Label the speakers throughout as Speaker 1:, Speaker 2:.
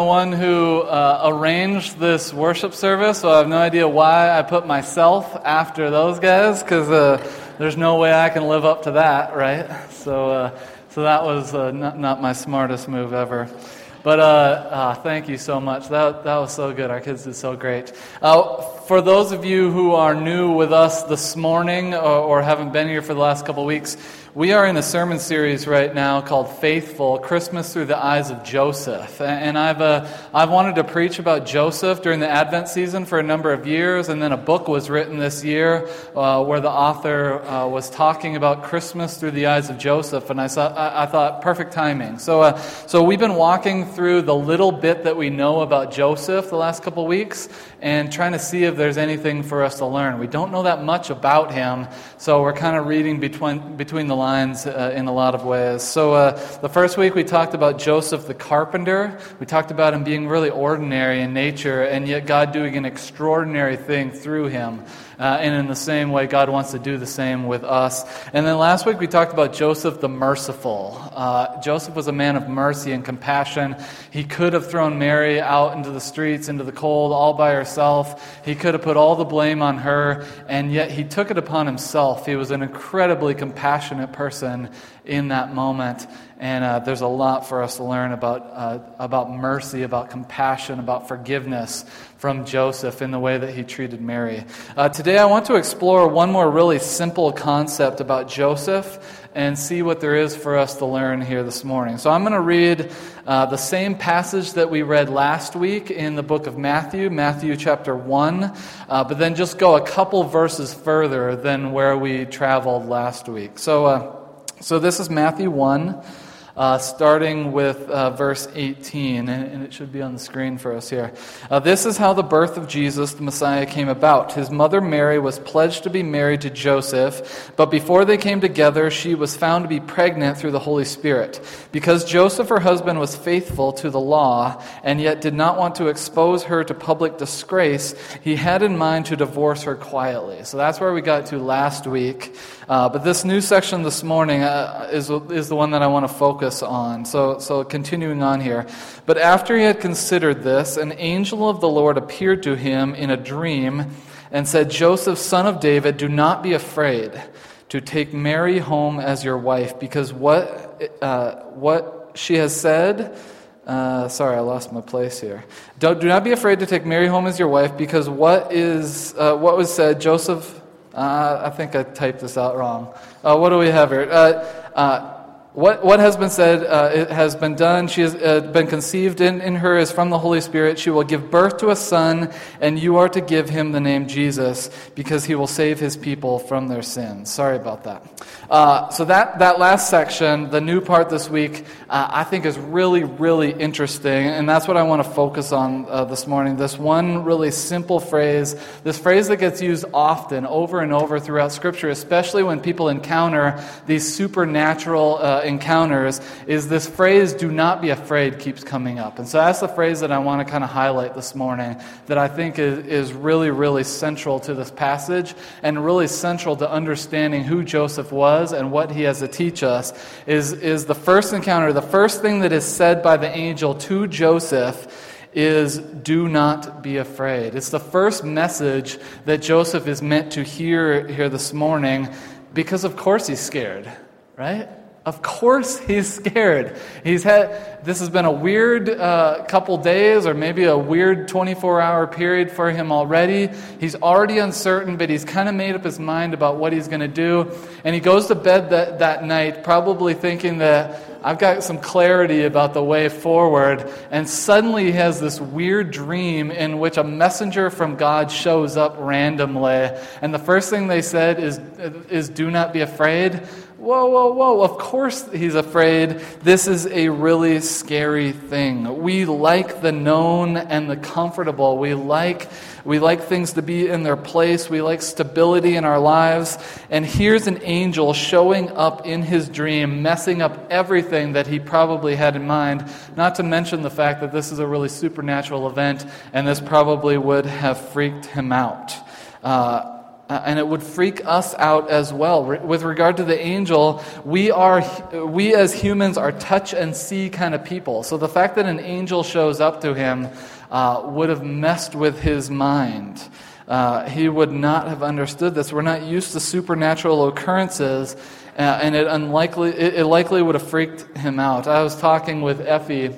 Speaker 1: the one who uh, arranged this worship service, so I have no idea why I put myself after those guys, because uh, there's no way I can live up to that, right? So, uh, so that was uh, not, not, my smartest move ever. But uh, uh, thank you so much. That, that was so good. Our kids did so great. for those of you who are new with us this morning or, or haven't been here for the last couple weeks, we are in a sermon series right now called Faithful Christmas Through the Eyes of Joseph. And I've, uh, I've wanted to preach about Joseph during the Advent season for a number of years. And then a book was written this year uh, where the author uh, was talking about Christmas through the eyes of Joseph. And I, saw, I, I thought, perfect timing. So, uh, so we've been walking through the little bit that we know about Joseph the last couple weeks and trying to see if there's anything for us to learn. We don't know that much about him, so we're kind of reading between, between the lines uh, in a lot of ways. So, uh, the first week we talked about Joseph the carpenter. We talked about him being really ordinary in nature, and yet God doing an extraordinary thing through him. Uh, and in the same way, God wants to do the same with us. And then last week we talked about Joseph the merciful. Uh, Joseph was a man of mercy and compassion. He could have thrown Mary out into the streets, into the cold, all by herself. He could have put all the blame on her, and yet he took it upon himself. He was an incredibly compassionate person in that moment. And uh, there's a lot for us to learn about, uh, about mercy, about compassion, about forgiveness from Joseph in the way that he treated Mary. Uh, today, I want to explore one more really simple concept about Joseph and see what there is for us to learn here this morning. So, I'm going to read uh, the same passage that we read last week in the book of Matthew, Matthew chapter 1, uh, but then just go a couple verses further than where we traveled last week. So, uh, so this is Matthew 1, uh, starting with uh, verse 18, and, and, it should be on the screen for us here. Uh, this is how the birth of Jesus, the Messiah, came about. His mother Mary was pledged to be married to Joseph, but before they came together, she was found to be pregnant through the Holy Spirit. Because Joseph, her husband, was faithful to the law, and yet did not want to expose her to public disgrace, he had in mind to divorce her quietly. So that's where we got to last week. Uh, but this new section this morning uh, is, is the one that I want to focus on. So, so continuing on here. But after he had considered this, an angel of the Lord appeared to him in a dream and said, Joseph, son of David, do not be afraid to take Mary home as your wife, because what, uh, what she has said. Uh, sorry, I lost my place here. Don't, do not be afraid to take Mary home as your wife, because what is uh, what was said, Joseph uh, I think I typed this out wrong. Uh, what do we have here? Uh, uh what, what has been said uh, it has been done. She has uh, been conceived in, in her is from the Holy Spirit. She will give birth to a son, and you are to give him the name Jesus because he will save his people from their sins. Sorry about that. Uh, so, that, that last section, the new part this week, uh, I think is really, really interesting, and that's what I want to focus on uh, this morning. This one really simple phrase, this phrase that gets used often, over and over throughout Scripture, especially when people encounter these supernatural encounters is this phrase, do not be afraid, keeps coming up. And so that's the phrase that I want to kind of highlight this morning that I think is, is really, really central to this passage and really central to understanding who Joseph was and what he has to teach us is, is the first encounter, the first thing that is said by the angel to Joseph is do not be afraid. It's the first message that Joseph is meant to hear here this morning because, of course, he's scared, right? Of course, he's scared. He's had this has been a weird uh, couple days, or maybe a weird 24 hour period for him already. He's already uncertain, but he's kind of made up his mind about what he's going to do. And he goes to bed that, that night, probably thinking that I've got some clarity about the way forward. And suddenly he has this weird dream in which a messenger from God shows up randomly. And the first thing they said is, is Do not be afraid. Whoa, whoa, whoa. Of course he's afraid. This is a really scary thing. We like the known and the comfortable. We like, we like things to be in their place. We like stability in our lives. And here's an angel showing up in his dream, messing up everything that he probably had in mind. Not to mention the fact that this is a really supernatural event, and this probably would have freaked him out. Uh, Uh, and it would freak us out as well. Re- with regard to the angel, we are we as humans are touch and see kind of people. So the fact that an angel shows up to him uh, would have messed with his mind. Uh, he would not have understood this. We're not used to supernatural occurrences, uh, and it unlikely it, it likely would have freaked him out. I was talking with Effie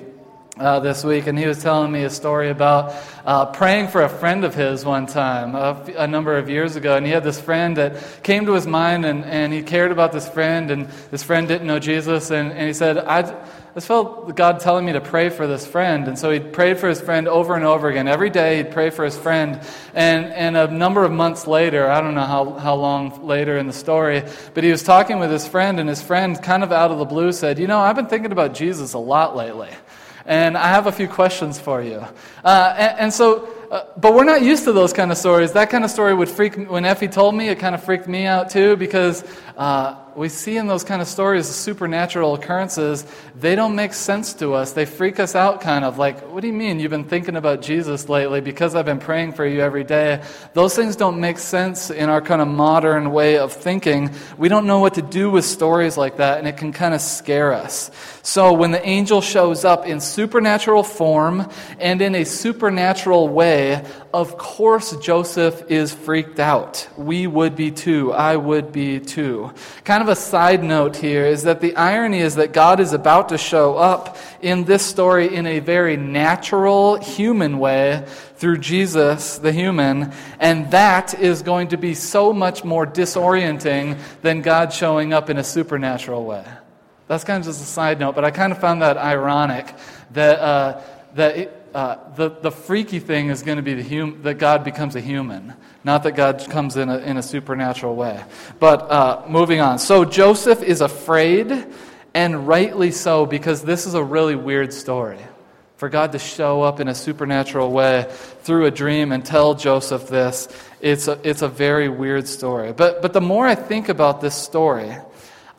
Speaker 1: uh, this week, and he was telling me a story about uh, praying for a friend of his one time, a, number of years ago. And he had this friend that came to his mind, and, and he cared about this friend, and this friend didn't know Jesus. And, and he said, I just felt God telling me to pray for this friend. And so he prayed for his friend over and over again. Every day he'd pray for his friend. And, and a number of months later, I don't know how, how long later in the story, but he was talking with his friend, and his friend, kind of out of the blue, said, You know, I've been thinking about Jesus a lot lately and I have a few questions for you. Uh, and, and, so, uh, but we're not used to those kind of stories. That kind of story would freak. When Effie told me, it kind of freaked me out too because uh, we see in those kind of stories, the supernatural occurrences, they don't make sense to us. They freak us out, kind of like, what do you mean you've been thinking about Jesus lately because I've been praying for you every day? Those things don't make sense in our kind of modern way of thinking. We don't know what to do with stories like that, and it can kind of scare us. So when the angel shows up in supernatural form and in a supernatural way, of course Joseph is freaked out. We would be too. I would be too. Kind of a side note here is that the irony is that God is about to show up in this story in a very natural, human way through Jesus, the human, and that is going to be so much more disorienting than God showing up in a supernatural way. That's kind of just a side note, but I kind of found that ironic that, uh, that it, uh, the, the freaky thing is going to be the hum- that God becomes a human, not that God comes in a, in a supernatural way. But uh, moving on. So Joseph is afraid, and rightly so, because this is a really weird story. For God to show up in a supernatural way through a dream and tell Joseph this, it's a, it's a very weird story. But, but the more I think about this story,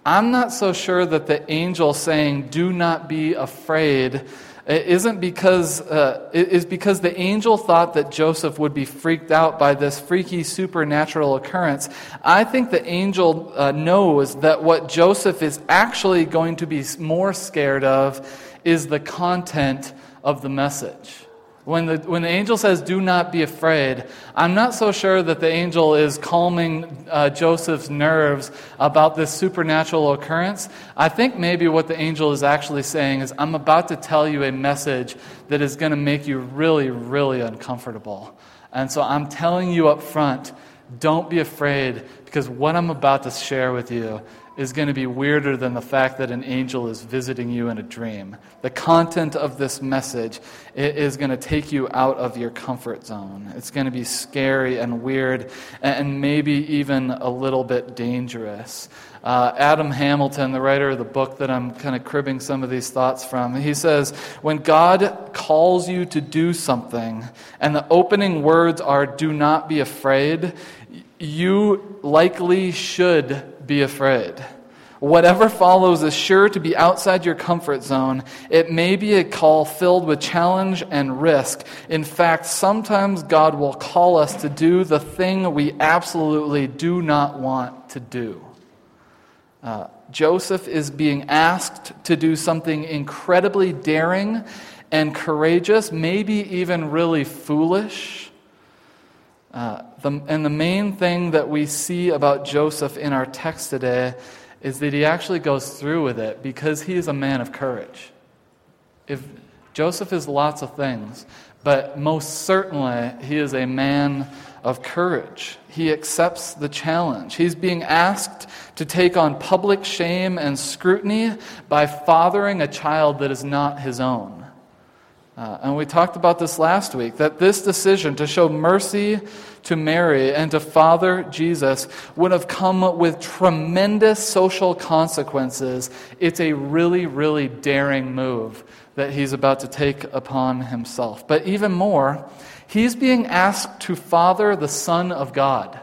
Speaker 1: I'm not so sure that the angel saying, Do not be afraid, it isn't because uh, it is because the angel thought that Joseph would be freaked out by this freaky supernatural occurrence. I think the angel uh, knows that what Joseph is actually going to be more scared of is the content of the message. When the, when the angel says, Do not be afraid, I'm not so sure that the angel is calming uh, Joseph's nerves about this supernatural occurrence. I think maybe what the angel is actually saying is, I'm about to tell you a message that is going to make you really, really uncomfortable. And so I'm telling you up front, don't be afraid, because what I'm about to share with you is going to be weirder than the fact that an angel is visiting you in a dream. The content of this message is going to take you out of your comfort zone. It's going to be scary and weird and maybe even a little bit dangerous. Uh, Adam Hamilton, the writer of the book that I'm kind of cribbing some of these thoughts from, he says, When God calls you to do something, and the opening words are, Do not be afraid, you likely should be afraid. Whatever follows is sure to be outside your comfort zone. It may be a call filled with challenge and risk. In fact, sometimes God will call us to do the thing we absolutely do not want to do. Uh, Joseph is being asked to do something incredibly daring and courageous, maybe even really foolish. Uh, the, and the main thing that we see about Joseph in our text today is that he actually goes through with it because he is a man of courage. If Joseph is lots of things, but most certainly he is a man of courage. He accepts the challenge. He's being asked to take on public shame and scrutiny by fathering a child that is not his own. Uh, and we talked about this last week that this decision to show mercy to Mary and to Father Jesus would have come with tremendous social consequences. It's a really, really daring move that he's about to take upon himself. But even more, he's being asked to father the Son of God.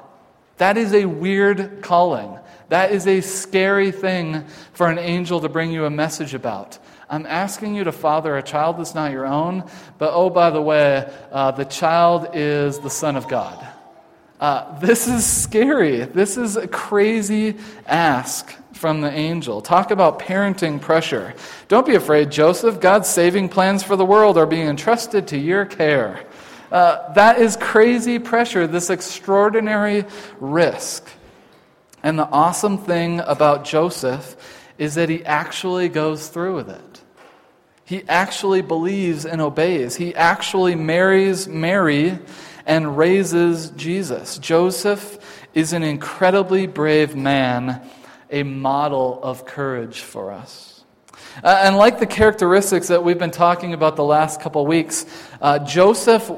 Speaker 1: That is a weird calling. That is a scary thing for an angel to bring you a message about. I'm asking you to father a child that's not your own, but oh, by the way, uh, the child is the Son of God. Uh, this is scary. This is a crazy ask from the angel. Talk about parenting pressure. Don't be afraid, Joseph. God's saving plans for the world are being entrusted to your care. Uh, that is crazy pressure, this extraordinary risk. And the awesome thing about Joseph is that he actually goes through with it. He actually believes and obeys. He actually marries Mary and raises Jesus. Joseph is an incredibly brave man, a model of courage for us. Uh, and like the characteristics that we've been talking about the last couple weeks, uh, Joseph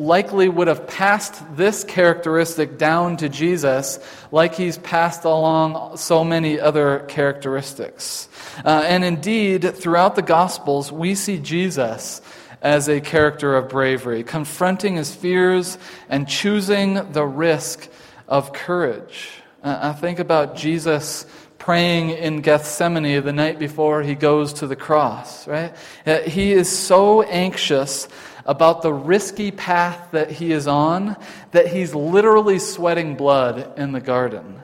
Speaker 1: likely would have passed this characteristic down to Jesus like he's passed along so many other characteristics. Uh, and indeed, throughout the Gospels, we see Jesus as a character of bravery, confronting his fears and choosing the risk of courage. Uh, I think about Jesus praying in Gethsemane the night before he goes to the cross, right? Uh, he is so anxious about the risky path that he is on that he's literally sweating blood in the garden.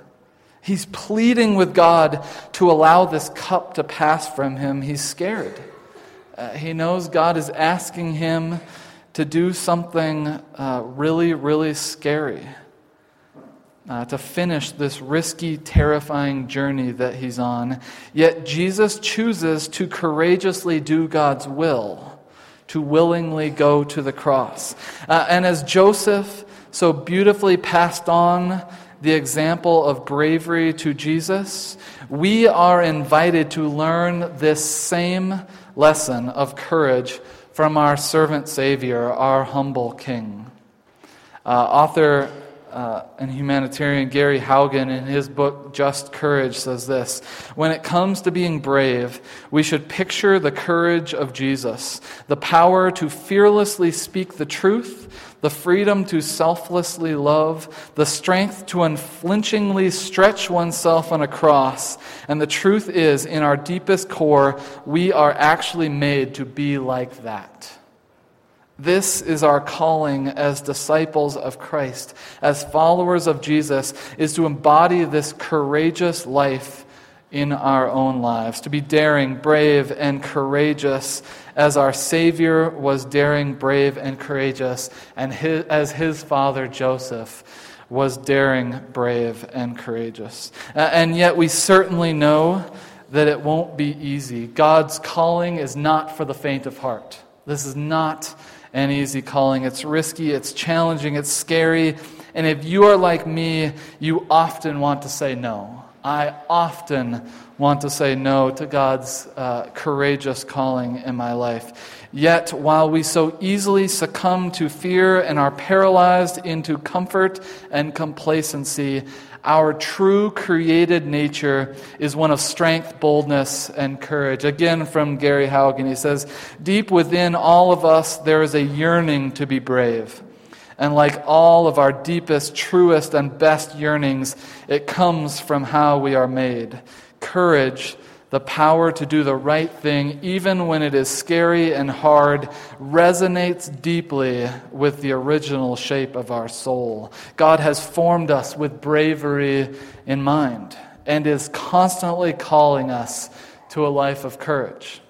Speaker 1: He's pleading with God to allow this cup to pass from him. He's scared. Uh, he knows God is asking him to do something uh, really, really scary. Uh, to finish this risky, terrifying journey that he's on. Yet Jesus chooses to courageously do God's will, to willingly go to the cross. Uh, and as Joseph so beautifully passed on the example of bravery to Jesus, we are invited to learn this same lesson of courage from our servant Savior, our humble King. Uh, author uh, and humanitarian Gary Haugen, in his book Just Courage, says this When it comes to being brave, we should picture the courage of Jesus, the power to fearlessly speak the truth the freedom to selflessly love, the strength to unflinchingly stretch oneself on a cross. And the truth is, in our deepest core, we are actually made to be like that. This is our calling as disciples of Christ, as followers of Jesus, is to embody this courageous life in our own lives, to be daring, brave, and courageous as our Savior was daring, brave, and courageous, and his, as his father Joseph was daring, brave, and courageous. And yet we certainly know that it won't be easy. God's calling is not for the faint of heart. This is not an easy calling. It's risky, it's challenging, it's scary. And if you are like me, you often want to say no. I often want to say no to God's uh, courageous calling in my life. Yet, while we so easily succumb to fear and are paralyzed into comfort and complacency, our true created nature is one of strength, boldness, and courage. Again, from Gary Haugen, he says, Deep within all of us, there is a yearning to be brave. And like all of our deepest, truest, and best yearnings, it comes from how we are made. Courage, the power to do the right thing, even when it is scary and hard, resonates deeply with the original shape of our soul. God has formed us with bravery in mind and is constantly calling us to a life of courage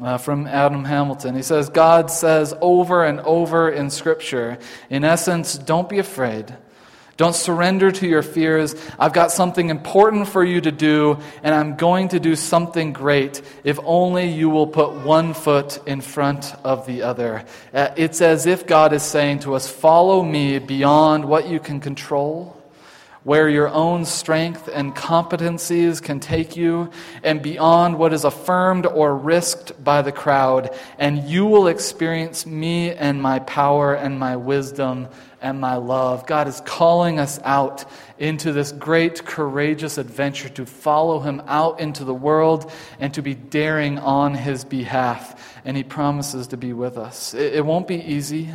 Speaker 1: uh, from Adam Hamilton. He says, God says over and over in Scripture, in essence, don't be afraid. Don't surrender to your fears. I've got something important for you to do, and I'm going to do something great if only you will put one foot in front of the other. Uh, it's as if God is saying to us, Follow me beyond what you can control where your own strength and competencies can take you, and beyond what is affirmed or risked by the crowd, and you will experience me and my power and my wisdom and my love. God is calling us out into this great, courageous adventure to follow Him out into the world and to be daring on His behalf. And He promises to be with us. It, won't be easy.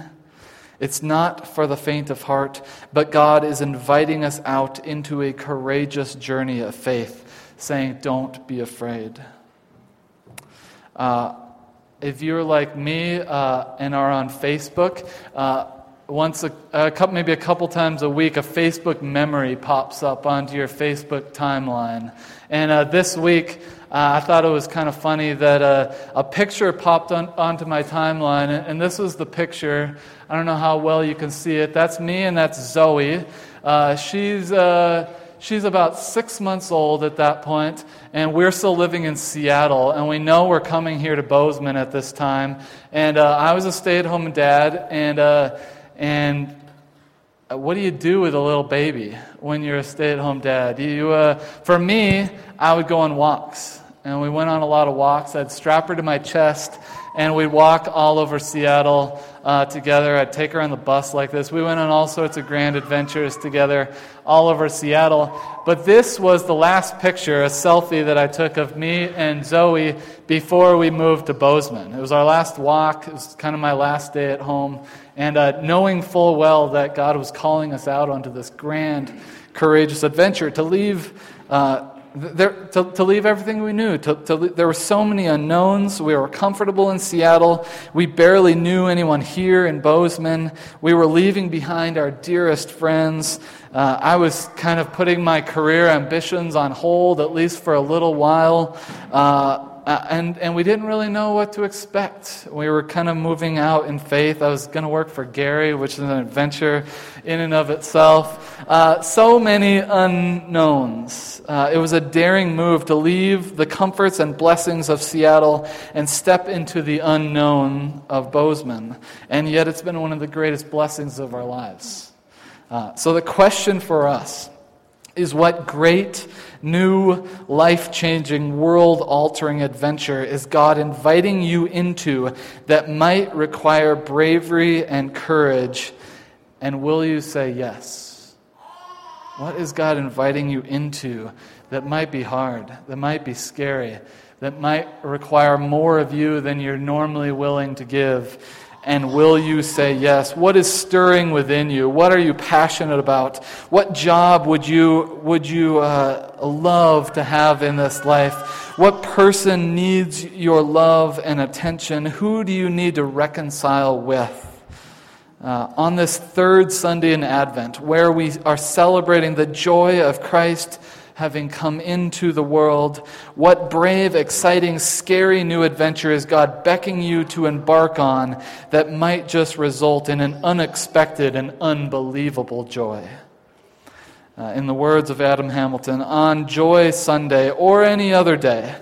Speaker 1: It's not for the faint of heart, but God is inviting us out into a courageous journey of faith, saying, Don't be afraid. Uh, if you're like me uh, and are on Facebook, uh, once a, a couple, maybe a couple times a week, a Facebook memory pops up onto your Facebook timeline. And uh, this week, uh, I thought it was kind of funny that uh, a picture popped on, onto my timeline, and, this was the picture. I don't know how well you can see it. That's me, and that's Zoe. Uh, she's uh, she's about six months old at that point, and we're still living in Seattle, and we know we're coming here to Bozeman at this time. And uh, I was a stay-at-home dad, and uh, and what do you do with a little baby when you're a stay-at-home dad? You, uh, for me, I would go on walks and we went on a lot of walks. I'd strap her to my chest, and we'd walk all over Seattle uh, together. I'd take her on the bus like this. We went on all sorts of grand adventures together all over Seattle. But this was the last picture, a selfie that I took of me and Zoe before we moved to Bozeman. It was our last walk. It was kind of my last day at home. And uh, knowing full well that God was calling us out onto this grand, courageous adventure to leave. Uh, there, to, to, leave everything we knew. To, to, there were so many unknowns. We were comfortable in Seattle. We barely knew anyone here in Bozeman. We were leaving behind our dearest friends. Uh, I was kind of putting my career ambitions on hold, at least for a little while. Uh, uh, and, and we didn't really know what to expect. We were kind of moving out in faith. I was going to work for Gary, which is an adventure in and of itself. Uh, so many unknowns. Uh, it was a daring move to leave the comforts and blessings of Seattle and step into the unknown of Bozeman. And yet, it's been one of the greatest blessings of our lives. Uh, so, the question for us is what great, new, life changing, world altering adventure is God inviting you into that might require bravery and courage? And will you say yes? What is God inviting you into that might be hard, that might be scary, that might require more of you than you're normally willing to give? And will you say yes? What is stirring within you? What are you passionate about? What job would you, would you uh, love to have in this life? What person needs your love and attention? Who do you need to reconcile with? Uh, on this third Sunday in Advent, where we are celebrating the joy of Christ having come into the world. What brave, exciting, scary new adventure is God beckoning you to embark on that might just result in an unexpected and unbelievable joy? Uh, in the words of Adam Hamilton, on Joy Sunday or any other day,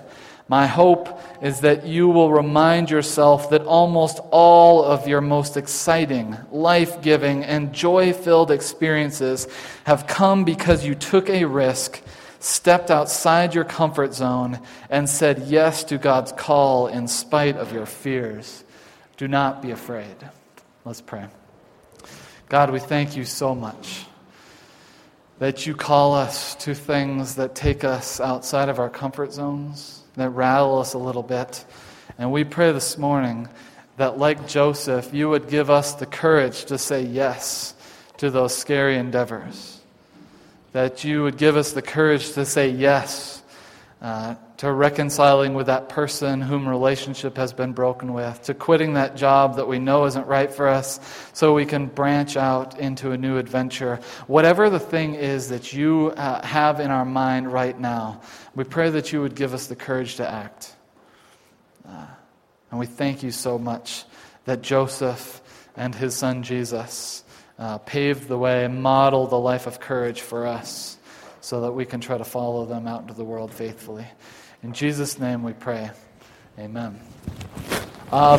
Speaker 1: my hope is that you will remind yourself that almost all of your most exciting, life giving, and joy filled experiences have come because you took a risk stepped outside your comfort zone and said yes to God's call in spite of your fears. Do not be afraid. Let's pray. God, we thank you so much that you call us to things that take us outside of our comfort zones, that rattle us a little bit. And we pray this morning that, like Joseph, you would give us the courage to say yes to those scary endeavors that you would give us the courage to say yes uh, to reconciling with that person whom relationship has been broken with, to quitting that job that we know isn't right for us so we can branch out into a new adventure. Whatever the thing is that you uh, have in our mind right now, we pray that you would give us the courage to act. Uh, and we thank you so much that Joseph and his son Jesus uh, paved the way, modeled the life of courage for us so that we can try to follow them out into the world faithfully. In Jesus' name we pray. Amen. Uh,